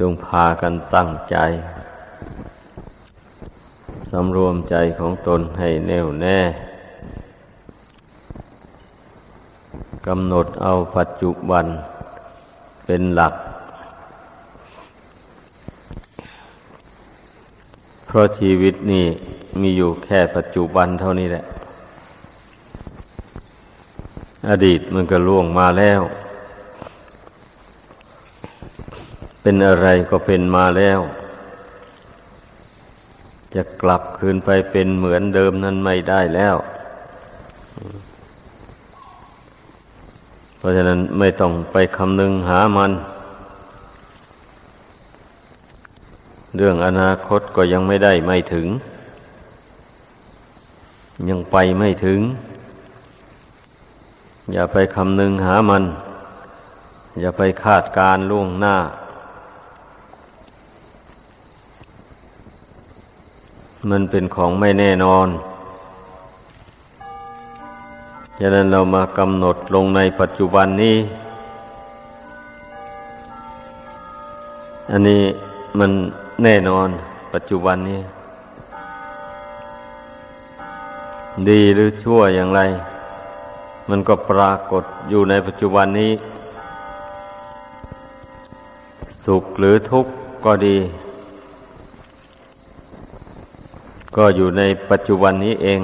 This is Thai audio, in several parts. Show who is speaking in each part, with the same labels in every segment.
Speaker 1: จงพากันตั้งใจ สำรวมใจของตนให้แน่วแน่ กำหนดเอาปัจจุบันเป็นหลัก เพราะชีวิตนี่มีอยู่แค่ปัจจุบันเท่านี้แหละ อดีตมันก็ล่วงมาแล้ว เป็นอะไรก็เป็นมาแล้ว จะกลับคืนไปเป็นเหมือนเดิมนั้นไม่ได้แล้ว เพราะฉะนั้นไม่ต้องไปคำนึงหามัน เรื่องอนาคตก็ยังไม่ได้ไม่ถึง ยังไปไม่ถึง อย่าไปคำนึงหามัน อย่าไปคาดการล่วงหน้า มันเป็นของไม่แน่นอนฉะนั้นเรามากำหนดลงในปัจจุบันนี้ อันนี้มันแน่นอนปัจจุบันนี้ ดีหรือชั่วอย่างไร มันก็ปรากฏอยู่ในปัจจุบันนี้ สุขหรือทุกข์ก็ดี ก็อยู่ในปัจจุบันนี้เอง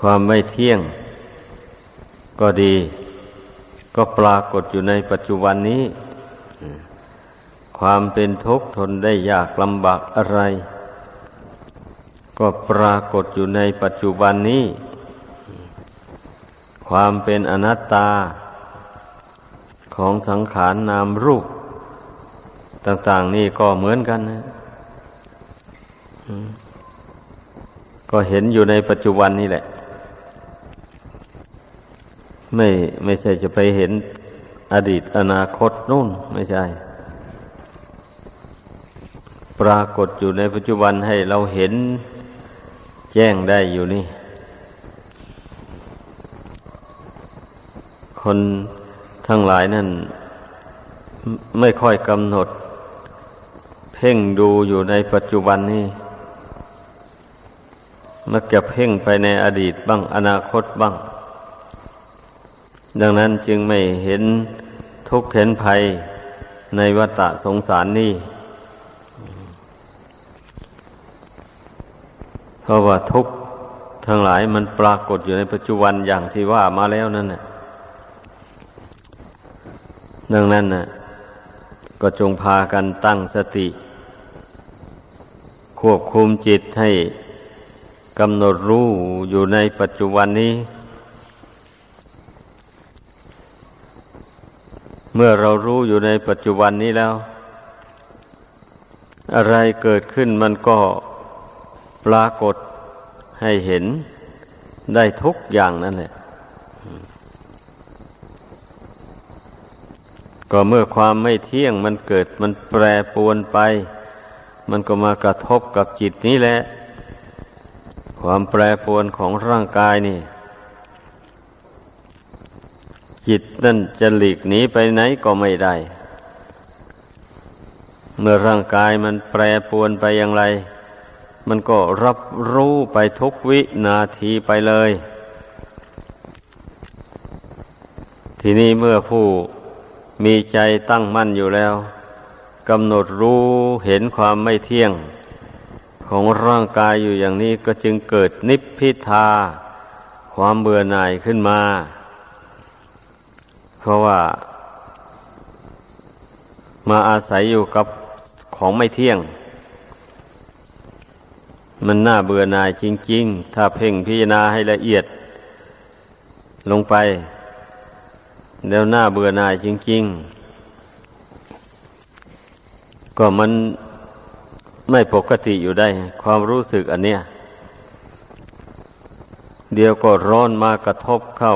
Speaker 1: ความไม่เที่ยง ก็ดี ก็ปรากฏอยู่ในปัจจุบันนี้ ความเป็นทุกข์ทนได้ยากลำบากอะไร ก็ปรากฏอยู่ในปัจจุบันนี้ ความเป็นอนัตตาของสังขารนนามรูป ต่าง ๆ นี่ก็เหมือนกันนะก็เห็นอยู่ในปัจจุบันนี่แหละ ไม่ไม่ใช่จะไปเห็นอดีตอนาคตนู่นไม่ใช่ ปรากฏอยู่ในปัจจุบันให้เราเห็นแจ้งได้อยู่นี่ คนทั้งหลายนั่น ไม่ค่อยกำหนด เพ่งดูอยู่ในปัจจุบันนี้มักจะเพ่งไปในอดีตบ้างอนาคตบ้าง ดังนั้นจึงไม่เห็นทุกข์เห็นภัยในวัฏสงสารนี้เพราะว่าทุกข์ทั้งหลายมันปรากฏอยู่ในปัจจุบันอย่างที่ว่ามาแล้วนั่นน่ะดังนั้นน่ะ ก็จงพากันตั้งสติ ควบคุมจิตให้กำหนดรู้อยู่ในปัจจุบันนี้ เมื่อเรารู้อยู่ในปัจจุบันนี้แล้ว อะไรเกิดขึ้นมันก็ปรากฏให้เห็นได้ทุกอย่างนั่นแหละ ก็เมื่อความไม่เที่ยงมันเกิดมันแปรปวนไป มันก็มากระทบกับจิตนี้แหละ ความแปรปรวนของร่างกายนี่ จิตนั่นจะหลีกหนีไปไหนก็ไม่ได้ เมื่อร่างกายมันแปรปรวนไปอย่างไร มันก็รับรู้ไปทุกวินาทีไปเลย ทีนี้เมื่อผู้มีใจตั้งมั่นอยู่แล้ว กำหนดรู้เห็นความไม่เที่ยง ของร่างกายอยู่อย่างนี้ก็จึงเกิดนิพพิทา ความเบื่อหน่ายขึ้นมา เพราะว่า มาอาศัยอยู่กับของไม่เที่ยง มันน่าเบื่อหน่ายจริง ๆ ถ้าเพ่งพิจารณาให้ละเอียด ลงไปเดี๋ยวน้าเบื่อหน่ายจริง ๆ ก็มันไม่ปกติอยู่ได้ ความรู้สึกอันเนี้ยเดี๋ยวก็ร้อนมากระทบเข้า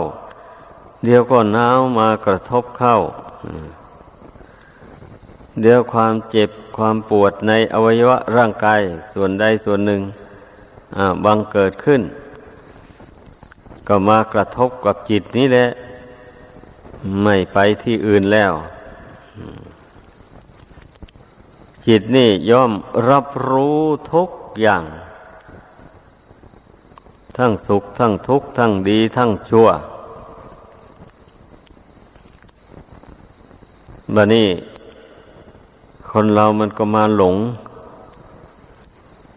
Speaker 1: เดี๋ยวก็หนาวมากระทบเข้า เดี๋ยวความเจ็บความปวดในอวัยวะร่างกายส่วนใดส่วนหนึ่งบังเกิดขึ้น ก็มากระทบกับจิตนี้แหละ ไม่ไปที่อื่นแล้ว จิตนี่ย่อมรับรู้ทุกอย่าง ทั้งสุขทั้งทุกข์ทั้งดีทั้งชั่วบันี้ คนเรามันก็มาหลง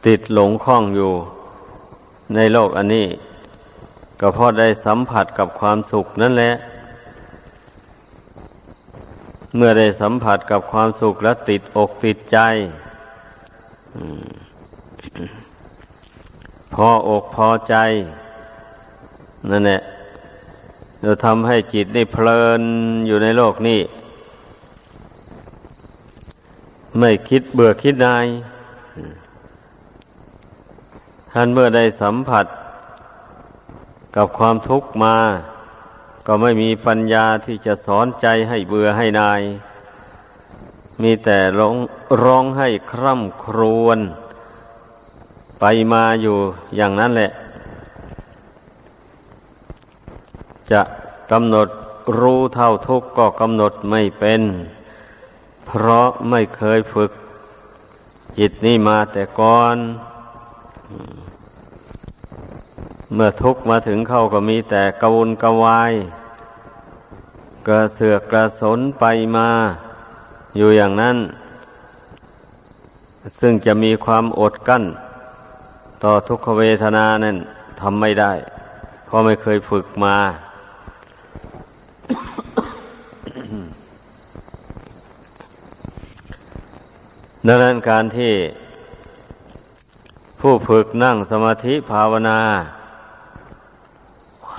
Speaker 1: ติดหลงคล้องอยู่ ในโลกอันนี้ ก็เพราะได้สัมผัสกับความสุขนั่นแหละ เมื่อได้สัมผัสกับความสุขแล้วติดอกติดใจพออกพอใจนั่นแหละจะทำให้จิตได้เพลินอยู่ในโลกนี้ ไม่คิดเบื่อคิดนายท่านเมื่อได้สัมผัสกับความทุกข์มา ก็ไม่มีปัญญาที่จะสอนใจให้เบื่อให้นาย มีแต่ร้องร้องให้คร่ำครวญไปมาอยู่อย่างนั้นแหละ จะกำหนดรู้เท่าทุกข์ก็กำหนดไม่เป็น เพราะไม่เคยฝึก จิตนี่มาแต่ก่อน เมื่อทุกมาถึงเข้าก็มีแต่กวนกวาย กระเสือกกระสนไปมา อยู่อย่างนั้น ซึ่งจะมีความอดกั้น ต่อทุกขเวทนานั้นทำไม่ได้ เพราะไม่เคยฝึกมา ดังนั้นการที่ผู้ฝึกนั่งสมาธิภาวนา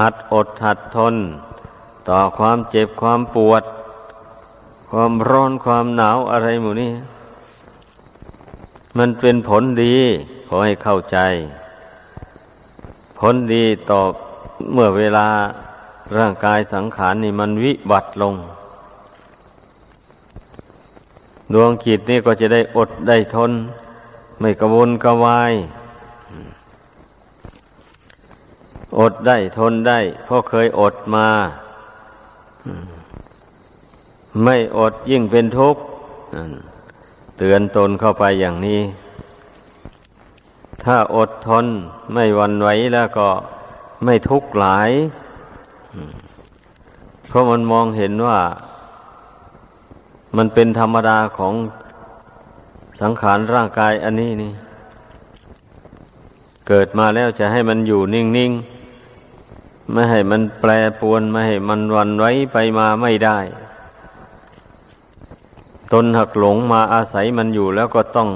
Speaker 1: หัดอดหัดทน ต่อความเจ็บความปวด ความร้อนความหนาวอะไรหมู่นี้ มันเป็นผลดี ขอให้เข้าใจ ผลดีต่อเมื่อเวลาร่างกายสังขารนี่มันวิบัติลง ดวงจิตนี่ก็จะได้อดได้ทน ไม่กระวนกระวาย อดได้ทนได้เพราะเคยอดมา ไม่อดยิ่งเป็นทุกข์เตือนตนเข้าไปอย่างนี้ ถ้าอดทนไม่วันไหวแล้วก็ไม่ทุกข์หลาย เพราะมันมองเห็นว่า มันเป็นธรรมดาของสังขารร่างกายอันนี้นี่ เกิดมาแล้วจะให้มันอยู่นิ่งๆ ไม่ให้มันแปรปวนไม่ให้มันวันไว้ไปมาไม่ได้ ตนหักหลงมาอาศัยมันอยู่แล้วก็ต้อง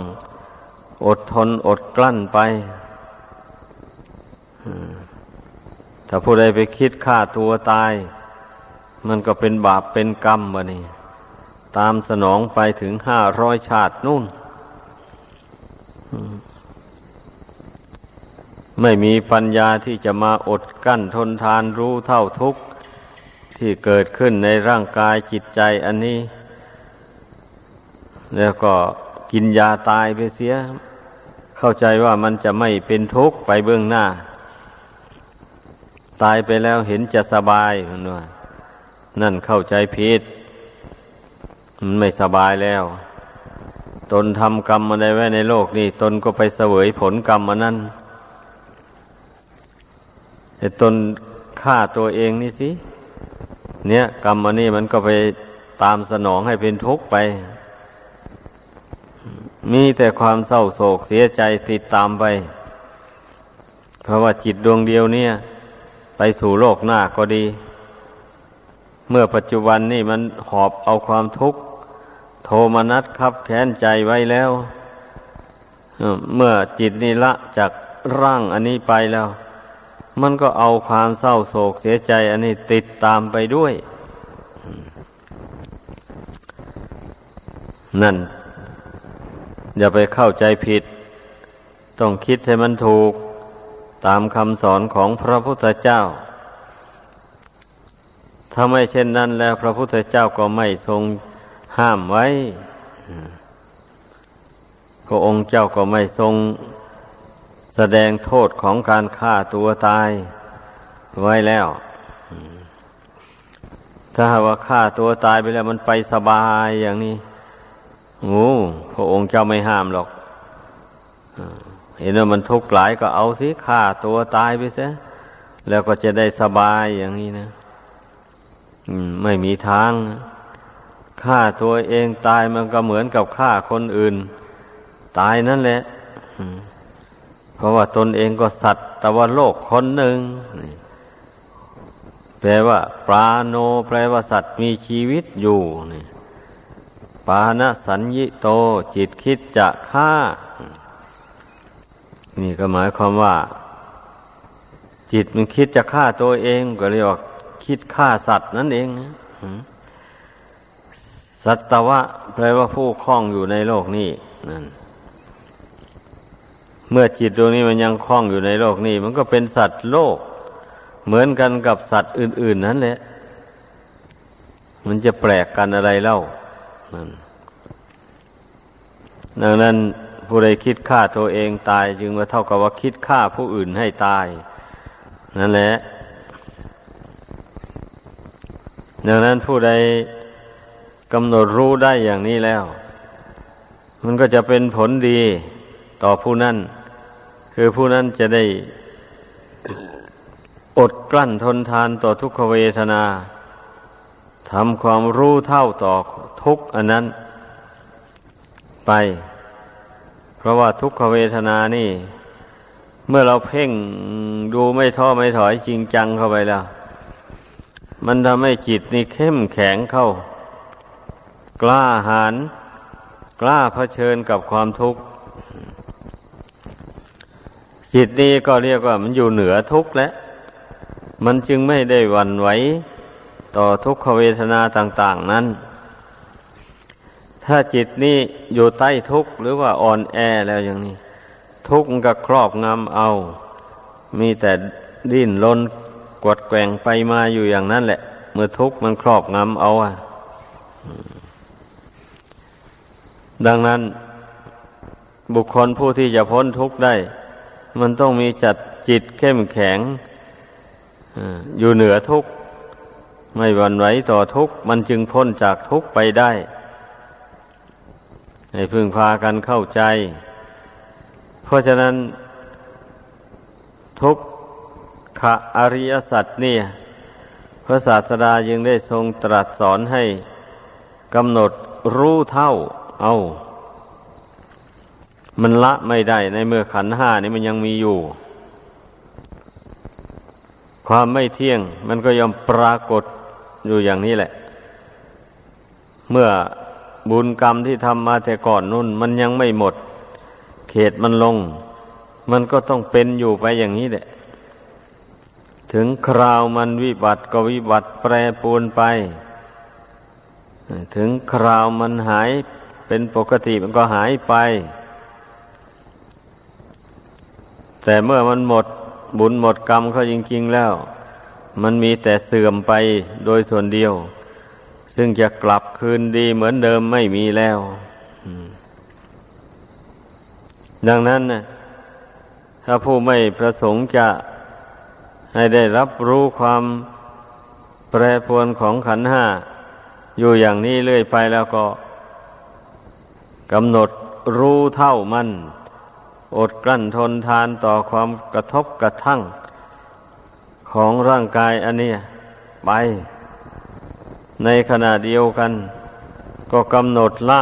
Speaker 1: อดทนอดกลั้นไปถ้าผู้ใดไปคิดฆ่าตัวตาย มันก็เป็นบาปเป็นกรรมวะนี่ ตามสนองไปถึงห้าร้อยชาตินู่น ไม่มีปัญญาที่จะมาอดกั้นทนทานรู้เท่าทุกข์ ที่เกิดขึ้นในร่างกายจิตใจอันนี้ แล้วก็กินยาตายไปเสีย เข้าใจว่ามันจะไม่เป็นทุกข์ไปเบื้องหน้า ตายไปแล้วเห็นจะสบายมันว่านั่นเข้าใจผิดมันไม่สบายแล้ว ตนทำกรรมอะไรไว้ในโลกนี้ตนก็ไปเสวยผลกรรมมานั้น แต่ตนฆ่าตัวเองนี่สิ เนี่ย กรรมอันนี้มันก็ไปตามสนองให้เป็นทุกข์ไป มีแต่ความเศร้าโศกเสียใจติดตามไป เพราะว่าจิตดวงเดียวเนี่ย ไปสู่โลกหน้าก็ดี เมื่อปัจจุบันนี่มันหอบเอาความทุกข์โทมนัสครับแค้นใจไว้แล้ว เมื่อจิตนี่ละจากร่างอันนี้ไปแล้ว มันก็เอาความเศร้าโศกเสียใจ อันนี้ติดตามไปด้วย นั่น อย่าไปเข้าใจผิด ต้องคิดให้มันถูกตามคำสอนของพระพุทธเจ้า ถ้าไม่เช่นนั้นแล้วพระพุทธเจ้าก็ไม่ทรงห้ามไว้ พระองค์เจ้าก็ไม่ทรง แสดงโทษของการฆ่าตัวตายไว้แล้ว ถ้าว่าฆ่าตัวตายไปแล้วมันไปสบายอย่างนี้โอ้พระองค์เจ้าไม่ห้ามหรอกเห็นว่ามันทุกข์หลายก็เอาสิฆ่าตัวตายไปซะแล้วก็จะได้สบายอย่างนี้นะไม่มีทางฆ่าตัวเองตายมันก็เหมือนกับฆ่าคนอื่น ตายนั่นแหละ เพราะว่าตนเองก็สัตว์ตวโลกคนหนึ่งแปลว่าปราโนแปลว่าสัตว์มีชีวิตอยู่นี่ปานะสัญญิโตจิตคิดจะฆ่า นี่ก็หมายความว่า จิตมันคิดจะฆ่าตัวเอง ก็เรียกว่าคิดฆ่าสัตว์นั่นเองสัตวะ แปลว่าผู้คล้องอยู่ในโลกนี้นั่น เมื่อจิตดวงนี้มันยังคล้องอยู่ในโลกนี้ มันก็เป็นสัตว์โลก เหมือนกันกับสัตว์อื่น ๆ นั่นแหละ มันจะแปลกกันอะไรเล่านั่นดังนั้นผู้ใดคิดฆ่าตัวเองตาย จึงว่าเท่ากับว่าคิดฆ่าผู้อื่นให้ตาย นั่นแหละ ดังนั้นผู้ใดกำหนดรู้ได้อย่างนี้แล้ว มันก็จะเป็นผลดีต่อผู้นั้น คือผู้นั้นจะได้อดกลั้นทนทานต่อทุกขเวทนาทำความรู้เท่าต่อทุกอันนั้น ไป เพราะว่าทุกขเวทนานี่ เมื่อเราเพ่งดูไม่ท้อไม่ถอยจริงจังเข้าไปแล้ว มันทำให้จิตนี่เข้มแข็งเข้า กล้าหาญกล้าเผชิญกับความทุกข์ จิตนี้ก็เรียกว่ามันอยู่เหนือทุกข์แล้วมันจึงไม่ได้วันไหวต่อทุกขเวทนาต่าง ๆ นั้น ถ้าจิตนี้อยู่ใต้ทุกข์หรือว่าอ่อนแอแล้วอย่างนี้ ทุกข์ก็ครอบงำเอา มีแต่ดิ้นรนกวดแกงไปมาอยู่อย่างนั้นแหละ เมื่อทุกข์มันครอบงำเอาอะดังนั้น บุคคลผู้ที่จะพ้นทุกข์ได้ มันต้องมีจัดจิตเข้มแข็งอยู่เหนือทุกข์ไม่หวั่นไหวต่อทุกข์มันจึงพ้นจากทุกข์ไปได้ให้พึงพากันเข้าใจ เพราะฉะนั้น ทุกขะอริยสัจเนี่ยพระศาสดายังได้ทรงตรัสสอนให้กำหนดรู้เท่า เอา มันละไม่ได้ในเมื่อขันห้านี่มันยังมีอยู่ ความไม่เที่ยง มันก็ยอมปรากฏอยู่อย่างนี้แหละ เมื่อบุญกรรมที่ทำมาแต่ก่อนนุ่น มันยังไม่หมด เขตมันลง มันก็ต้องเป็นอยู่ไปอย่างนี้แหละ ถึงคราวมันวิบัติก็วิบัติแปรปูนไป ถึงคราวมันหายเป็นปกติมันก็หายไป แต่เมื่อมันหมดบุญหมดกรรมเขาจริงๆแล้ว มันมีแต่เสื่อมไปโดยส่วนเดียว ซึ่งจะกลับคืนดีเหมือนเดิมไม่มีแล้วดังนั้นนะถ้าผู้ไม่ประสงค์จะให้ได้รับรู้ความแปรปรวนของขันห้า อยู่อย่างนี้เรื่อยไปแล้วก็กำหนดรู้เท่ามัน อดกลั้นทนทานต่อความกระทบกระทั่ง ของร่างกายอันนี้ไป ในขณะเดียวกัน ก็กำหนดละ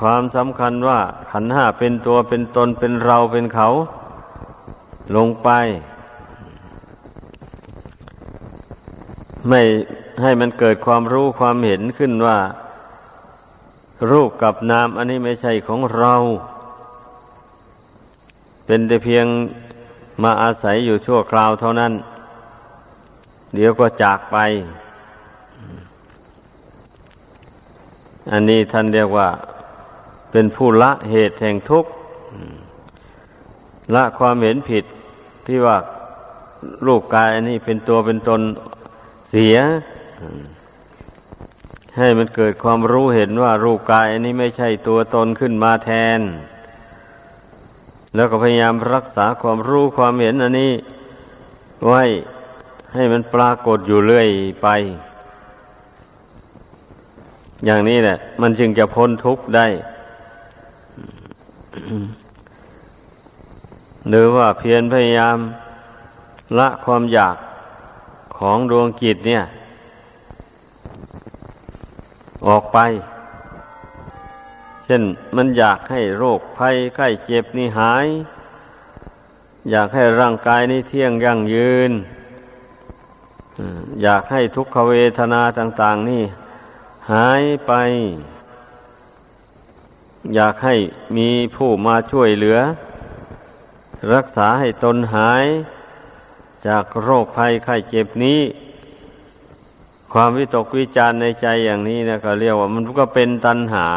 Speaker 1: ความสำคัญว่าขันห้าเป็นตัวเป็นตนเป็นเราเป็นเขา ลงไป ไม่ให้มันเกิดความรู้ความเห็นขึ้นว่า รูปกับนามอันนี้ไม่ใช่ของเรา เป็นแต่เพียงมาอาศัยอยู่ชั่วคราวเท่านั้น เดี๋ยวก็จากไป อันนี้ท่านเรียกว่า เป็นผู้ละเหตุแห่งทุกข์ละความเห็นผิดที่ว่ารูปกายอันนี้เป็นตัวเป็นตนเสีย ให้มันเกิดความรู้เห็นว่ารูปกายอันนี้ไม่ใช่ตัวตนขึ้นมาแทน แล้วก็พยายามรักษาความรู้ความเห็นอันนี้ ไว้ให้มันปรากฏอยู่เรื่อยไป อย่างนี้แหละ มันจึงจะพ้นทุกข์ได้ หรือว่าเพียรพยายามละความอยากของดวงจิตเนี่ย ออกไป เช่นมันอยากให้โรคภัยไข้เจ็บนี่หาย อยากให้ร่างกายนี้เที่ยงยั่งยืน อยากให้ทุกขเวทนาต่าง ๆ นี่หายไป อยากให้มีผู้มาช่วยเหลือ รักษาให้ตนหาย จากโรคภัยไข้เจ็บนี้ ความวิตกวิจารในใจอย่างนี้นะก็เรียกว่ามันก็เป็นตัณหา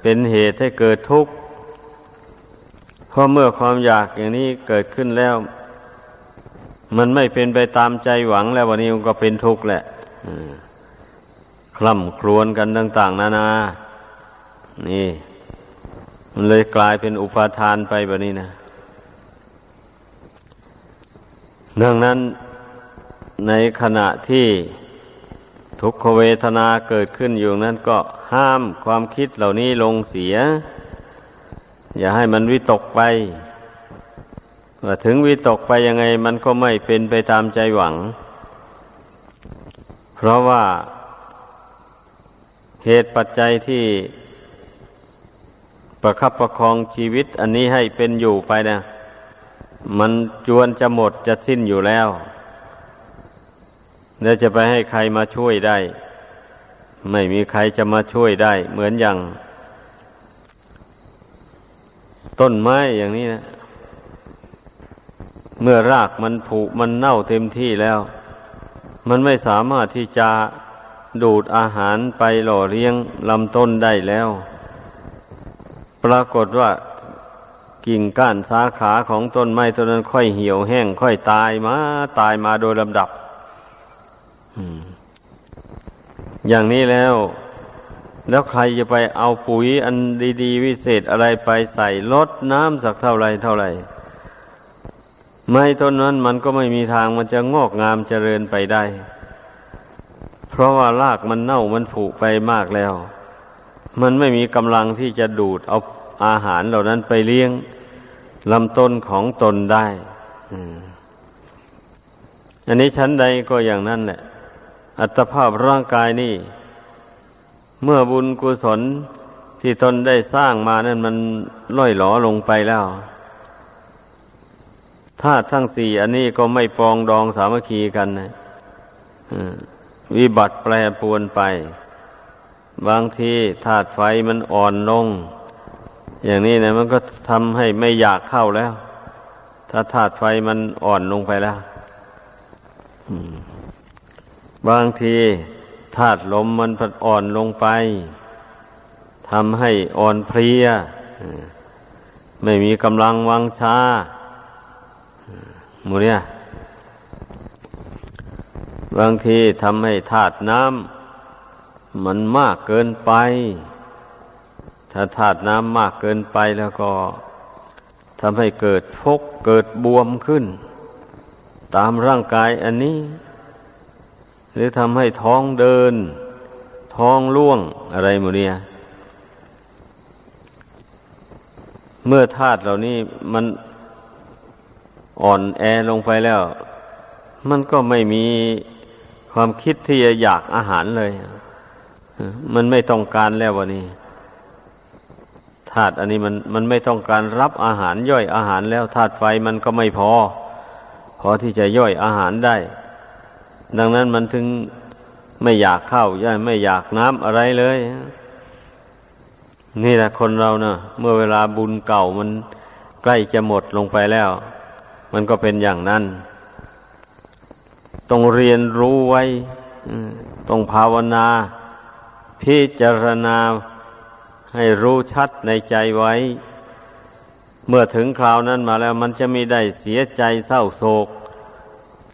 Speaker 1: เป็นเหตุให้เกิดทุกข์เพราะเมื่อความอยากอย่างนี้เกิดขึ้นแล้ว มันไม่เป็นไปตามใจหวังแล้ววันนี้มันก็เป็นทุกข์แหละคล่ำครวญกันต่าง ๆ นานา นี่ มันเลยกลายเป็นอุปาทานไปแบบนี้นะดังนั้นในขณะที่ ทุกขเวทนาเกิดขึ้นอยู่นั้นก็ห้ามความคิดเหล่านี้ลงเสีย อย่าให้มันวิตกไปว่าถึงวิตกไปยังไงมันก็ไม่เป็นไปตามใจหวัง เพราะว่าเหตุปัจจัยที่ประคับประคองชีวิตอันนี้ให้เป็นอยู่ไปนะ มันจวนจะหมดจะสิ้นอยู่แล้ว แล้วจะไปให้ใครมาช่วยได้ ไม่มีใครจะมาช่วยได้ เหมือนอย่าง ต้นไม้อย่างนี้นะเมื่อรากมันผุมันเน่าเต็มที่แล้ว มันไม่สามารถที่จะดูดอาหารไปหล่อเลี้ยงลำต้นได้แล้ว ปรากฏว่ากิ่งก้านสาขาของต้นไม้ต้นนั้นค่อยเหี่ยวแห้ง ค่อยตายมา ตายมาโดยลำดับ อย่างนี้แล้ว แล้วใครจะไปเอาปุ๋ยอันดีๆ วิเศษอะไรไปใส่ลดน้ำสักเท่าไรเท่าไรไม้ต้นนั้นมันก็ไม่มีทางมันจะงอกงามเจริญไปได้ เพราะว่ารากมันเน่ามันผุไปมากแล้ว มันไม่มีกำลังที่จะดูดเอาอาหารเหล่านั้นไปเลี้ยงลำต้นของตนได้อันนี้ชั้นใดก็อย่างนั้นแหละ อัตภาพร่างกายนี่ เมื่อบุญกุศลที่ตนได้สร้างมานั้นมันล่อยหลอลงไปแล้วธาตุทั้งสี่อันนี้ก็ไม่ปองดองสามัคคีกันนะวิบัติแปรปวนไป บางทีธาตุไฟมันอ่อนลง อย่างนี้นะมันก็ทำให้ไม่อยากเข้าแล้ว ถ้าธาตุไฟมันอ่อนลงไปแล้ว บางทีธาตุลมมันผัดอ่อนลงไปทำให้อ่อนเพลียไม่มีกำลังวังชาหมูเนี่ยบางทีทำให้ธาตุน้ำมันมากเกินไป ถ้าธาตุน้ำมากเกินไปแล้วก็ทำให้เกิดพกเกิดบวมขึ้น ตามร่างกายอันนี้ หรือทำให้ท้องเดิน ท้องล่วงอะไรหมดเนี่ยเมื่อธาตุเหล่านี้มันอ่อนแอลงไปแล้ว มันก็ไม่มีความคิดที่จะอยากอาหารเลย มันไม่ต้องการแล้ววันนี้ธาตุอันนี้มันมันไม่ต้องการรับอาหารย่อยอาหารแล้วธาตุไฟมันก็ไม่พอ พอที่จะย่อยอาหารได้ ดังนั้นมันถึงไม่อยากข้าวย่ไม่อยากน้ำอะไรเลย นี่แหละคนเราเนะ่ะเมื่อเวลาบุญเก่ามันใกล้จะหมดลงไปแล้ว มันก็เป็นอย่างนั้น ต้องเรียนรู้ไว้ต้องภาวนา พิจารณาให้รู้ชัดในใจไว้ เมื่อถึงคราวนั้นมาแล้วมันจะมีได้เสียใจเศร้าโศก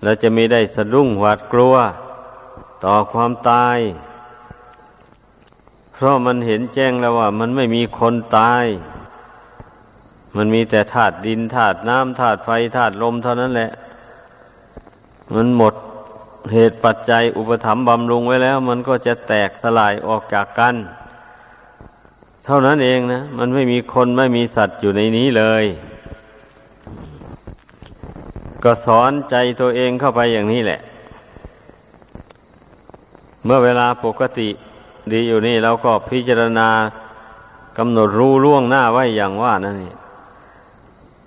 Speaker 1: และจะไมีได้สะดุ้งหวาดกลัว ต่อความตาย เพราะมันเห็นแจ้งแล้วว่า มันไม่มีคนตาย มันมีแต่ธาตุดินธาตุน้ำธาตุไฟธาตุลมเท่านั้นแหละ มันหมดเหตุปัจจัยอุปถัมภ์บำรุงไว้แล้ว มันก็จะแตกสลายออกจากกัน เท่านั้นเองนะ มันไม่มีคนไม่มีสัตว์อยู่ในนี้เลย ก็สอนใจตัวเองเข้าไปอย่างนี้แหละ เมื่อเวลาปกติดีอยู่นี่เราก็พิจารณากำหนดรู้ล่วงหน้าไว้อย่างว่านั่นนี่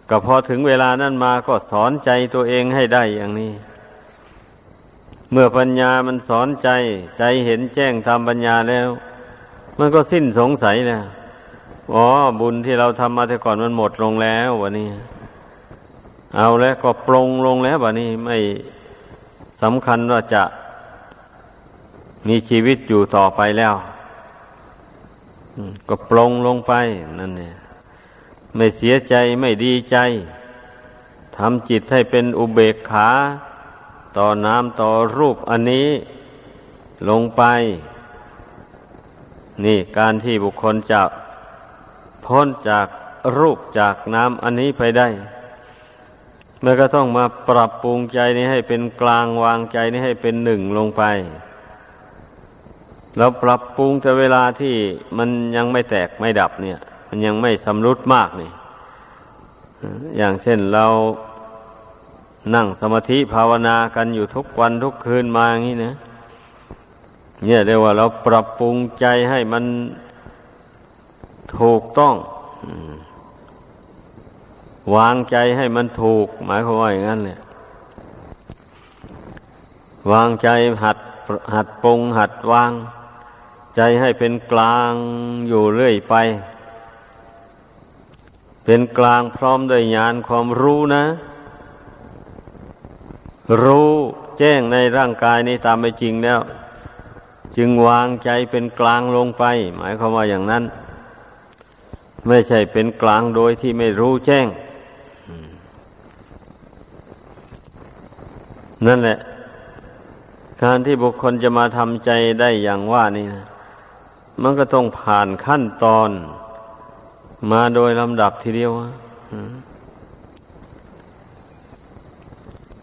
Speaker 1: ก็พอถึงเวลานั้นมาก็สอนใจตัวเองให้ได้อย่างนี้ เมื่อปัญญามันสอนใจ ใจเห็นแจ้งทำปัญญาแล้ว มันก็สิ้นสงสัยแล้วอ๋อบุญที่เราทำมาแต่ก่อนมันหมดลงแล้ววันนี้ เอาแล้วก็ปรงลงแล้ววันนี้ไม่สำคัญว่าจะมีชีวิตอยู่ต่อไปแล้วก็ปรงลงไปนั่นเนี่ยไม่เสียใจไม่ดีใจทำจิตให้เป็นอุเบกขา ต่อน้ำต่อรูปอันนี้ลงไป นี่การที่บุคคลจะพ้นจากรูปจากน้ำอันนี้ไปได้ เมื่อก็ต้องมาปรับปรุงใจนี้ให้เป็นกลางวางใจนี้ให้เป็นหนึ่งลงไปเราปรับปรุงแต่เวลาที่มันยังไม่แตกไม่ดับเนี่ย มันยังไม่สำรุดมากนี่ อย่างเช่นเรานั่งสมาธิภาวนากันอยู่ทุกวันทุกคืนมาอย่างนี้นะเนี่ยเรียกว่าเราปรับปรุงใจให้มันถูกต้อง วางใจให้มันถูก หมายความว่าอย่างนั้นแหละวางใจหัดหัดปรุงหัดวาง ใจให้เป็นกลางอยู่เรื่อยไป เป็นกลางพร้อมด้วยญาณความรู้นะ รู้แจ้งในร่างกายนี้ตามไปจริงแล้ว จึงวางใจเป็นกลางลงไป หมายความว่าอย่างนั้น ไม่ใช่เป็นกลางโดยที่ไม่รู้แจ้ง นั่นแหละ การที่บุคคลจะมาทำใจได้อย่างว่านี่นะมันก็ต้องผ่านขั้นตอน มาโดยลำดับทีเดียว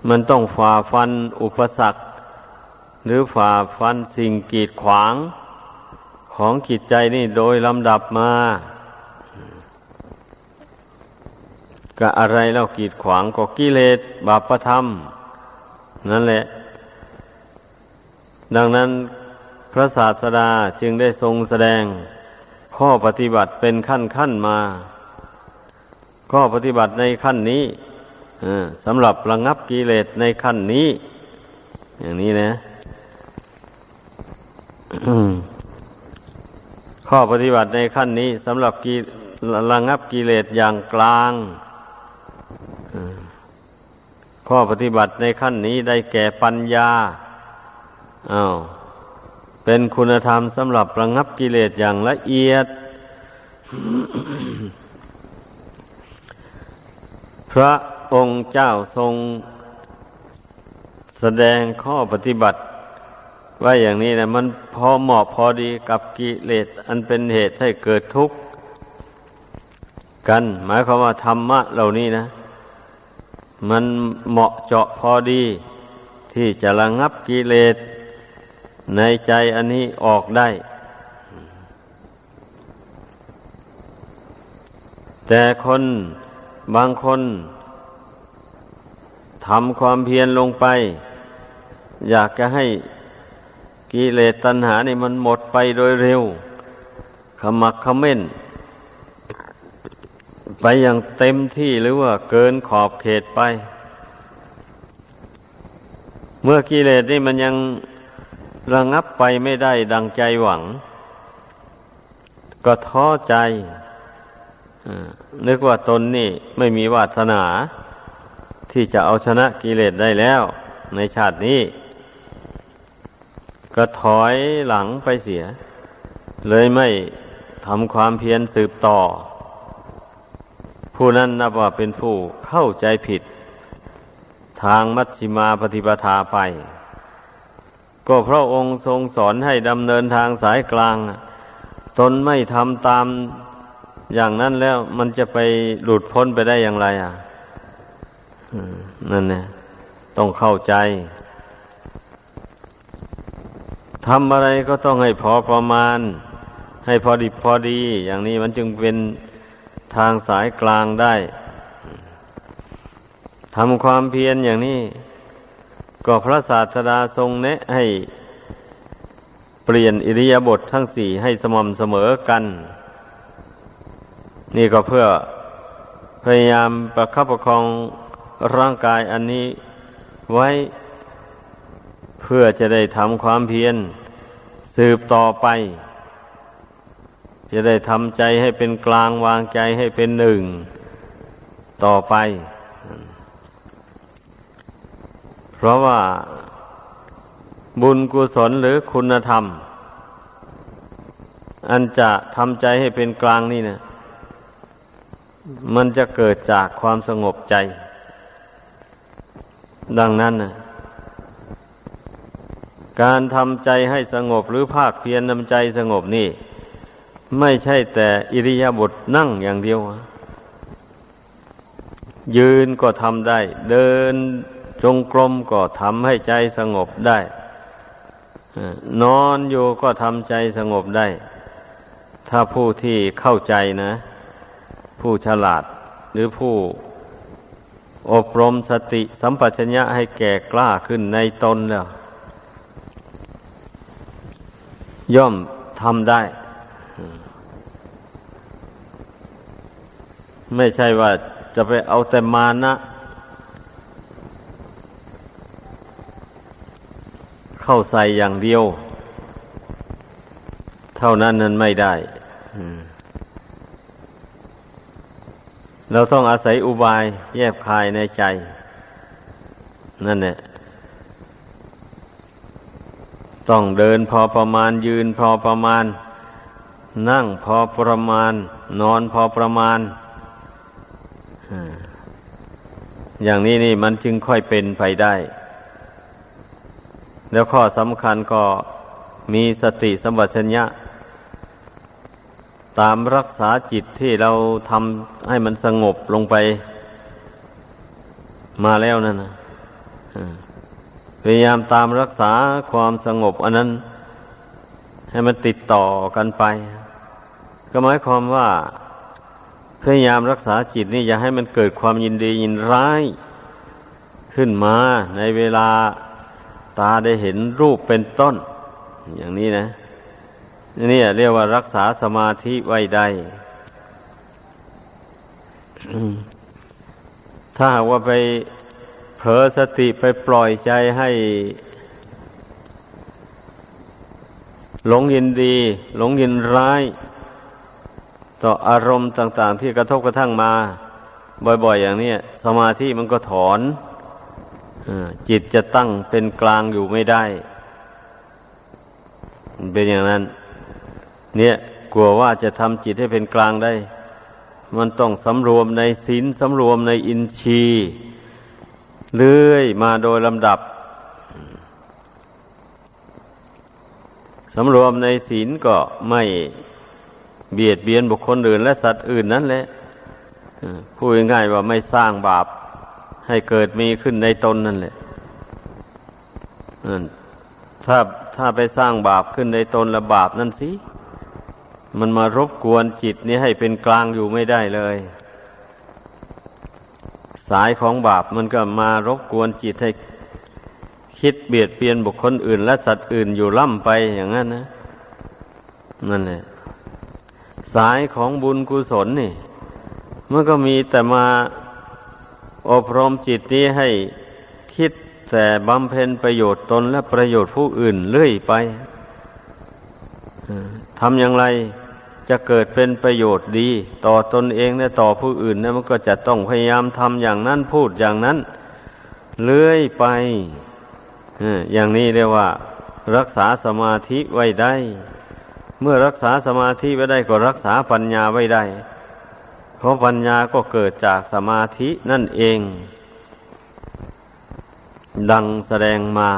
Speaker 1: มันต้องฝ่าฟันอุปสรรค หรือฝ่าฟันสิ่งกีดขวางของจิตใจนี่โดยลำดับมา ก็อะไรเล่ากีดขวางก็กิเลสบาปธรรม นั่นแหละ ดังนั้นพระศาสดาจึงได้ทรงแสดงข้อปฏิบัติเป็นขั้นขั้นมา ข้อปฏิบัติในขั้นนี้สำหรับระงับกิเลสในขั้นนี้ อย่างนี้นะข้อปฏิบัติในขั้นนี้สำหรับกีระงับกิเลสอย่างกลาง ข้อปฏิบัติในขั้นนี้ได้แก่ปัญญาอา้าวเป็นคุณธรรมสำหรับระงับกิเลสอย่างละเอียด พระองค์เจ้าทรงแสดงข้อปฏิบัติ ว่าอย่างนี้นะมันพอเหมาะพอดีกับกิเลสอันเป็นเหตุให้เกิดทุกข์กัน หมายความว่าธรรมะเหล่านี้นะ มันเหมาะเจาะพอดี ที่จะระงับกิเลสในใจอันนี้ออกได้ แต่คนบางคนทำความเพียรลงไป อยากจะให้กิเลสตัณหานี่มันหมดไปโดยเร็วขมักขม้น ไปอย่างเต็มที่หรือว่าเกินขอบเขตไป เมื่อกิเลสนี่มันยังระงับไปไม่ได้ดังใจหวัง ก็ท้อใจนึกว่าตนนี่ไม่มีวาสนา ที่จะเอาชนะกิเลสได้แล้ว ในชาตินี้ ก็ถอยหลังไปเสีย เลยไม่ทำความเพียรสืบต่อ ผู้นั้นนับว่าเป็นผู้เข้าใจผิด ทางมัชฌิมาปฏิปทาไป ก็พระองค์ทรงสอนให้ดำเนินทางสายกลาง ตนไม่ทำตามอย่างนั้นแล้วมันจะไปหลุดพ้นไปได้อย่างไร อะนั่นเนี่ยต้องเข้าใจทำอะไรก็ต้องให้พอประมาณ ให้พอดีพอดี อย่างนี้มันจึงเป็น ทางสายกลางได้ทำความเพียรอย่างนี้ ก็พระศาสดาทรงแนะให้เปลี่ยนอิริยาบถททั้งสี่ให้สม่ำเสมอกัน นี่ก็เพื่อพยายามประคับประคองร่างกายอันนี้ไว้ เพื่อจะได้ทำความเพียรสืบต่อไป จะได้ทำใจให้เป็นกลางวางใจให้เป็นหนึ่งต่อไป เพราะว่าบุญกุศลหรือคุณธรรม อันจะทำใจให้เป็นกลางนี่นะมันจะเกิดจากความสงบใจ ดังนั้นนะการทำใจให้สงบหรือภาคเพียรนำใจสงบนี่ ไม่ใช่แต่อิริยาบถนั่งอย่างเดียว ยืนก็ทำได้ เดินจงกรมก็ทำให้ใจสงบได้ นอนอยู่ก็ทำใจสงบได้ ถ้าผู้ที่เข้าใจนะ ผู้ฉลาดหรือผู้อบรมสติสัมปชัญญะให้แก่กล้าขึ้นในตนแล้ว ย่อมทำได้ ไม่ใช่ว่าจะไปเอาแต่มานะเข้าใส่อย่างเดียว เท่านั้นนั้นไม่ได้เราต้องอาศัยอุบายแยบคายในใจ นั่นแหละต้องเดินพอประมาณยืนพอประมาณ นั่งพอประมาณ นอนพอประมาณ อย่างนี้นี่มันจึงค่อยเป็นไปได้ แล้วข้อสำคัญก็มีสติสัมปชัญญะ ตามรักษาจิตที่เราทำให้มันสงบลงไป มาแล้วนั่นนะพยายามตามรักษาความสงบอันนั้น ให้มันติดต่อกันไป ก็หมายความว่า พยายามรักษาจิตนี่อย่าให้มันเกิดความยินดียินร้าย ขึ้นมาในเวลาตาได้เห็นรูปเป็นต้น อย่างนี้นะนี่เรียกว่ารักษาสมาธิไว้ได้ถ้าหากว่าไปเผลอสติไปปล่อยใจให้ หลงยินดี หลงยินร้าย ต่ออารมณ์ต่างๆ ที่กระทบกระทั่งมา บ่อย ๆ อย่างนี้สมาธิมันก็ถอนจิตจะตั้งเป็นกลางอยู่ไม่ได้ เป็นอย่างนั้น เนี่ยกลัวว่าจะทำจิตให้เป็นกลางได้ มันต้องสำรวมในศีลสำรวมในอินทรีย์เลื่อยมาโดยลำดับสำรวมในศีลก็ไม่ เบียดเบียนบุคคลอื่น และสัตว์อื่นนั่นแหละพูดง่ายว่าไม่สร้างบาปให้เกิดมีขึ้นในตนนั่นแหละถ้าถ้าไปสร้างบาปขึ้นในตนละบาปนั่นสิ มันมารบกวนจิตนี้ให้เป็นกลางอยู่ไม่ได้เลย สายของบาปมันก็มารบกวนจิตให้คิดเบียดเบียนบุคคลอื่น และสัตว์อื่นอยู่ล่ำไปอย่างนั้นนะนั่นแหละ สายของบุญกุศลนี่ มันก็มีแต่มาอบรมจิตนี้ให้คิดแต่บำเพ็ญประโยชน์ตนและประโยชน์ผู้อื่นเรื่อยไปทำอย่างไรจะเกิดเป็นประโยชน์ดี ต่อตนเองและต่อผู้อื่นนะมันก็จะต้องพยายามทำอย่างนั้นพูดอย่างนั้น เลื่อยไปอย่างนี้เรียกว่า รักษาสมาธิไว้ได้ เมื่อรักษาสมาธิไว้ได้ก็รักษาปัญญาไว้ได้ เพราะปัญญาก็เกิดจากสมาธินั่นเอง ดังแสดงมา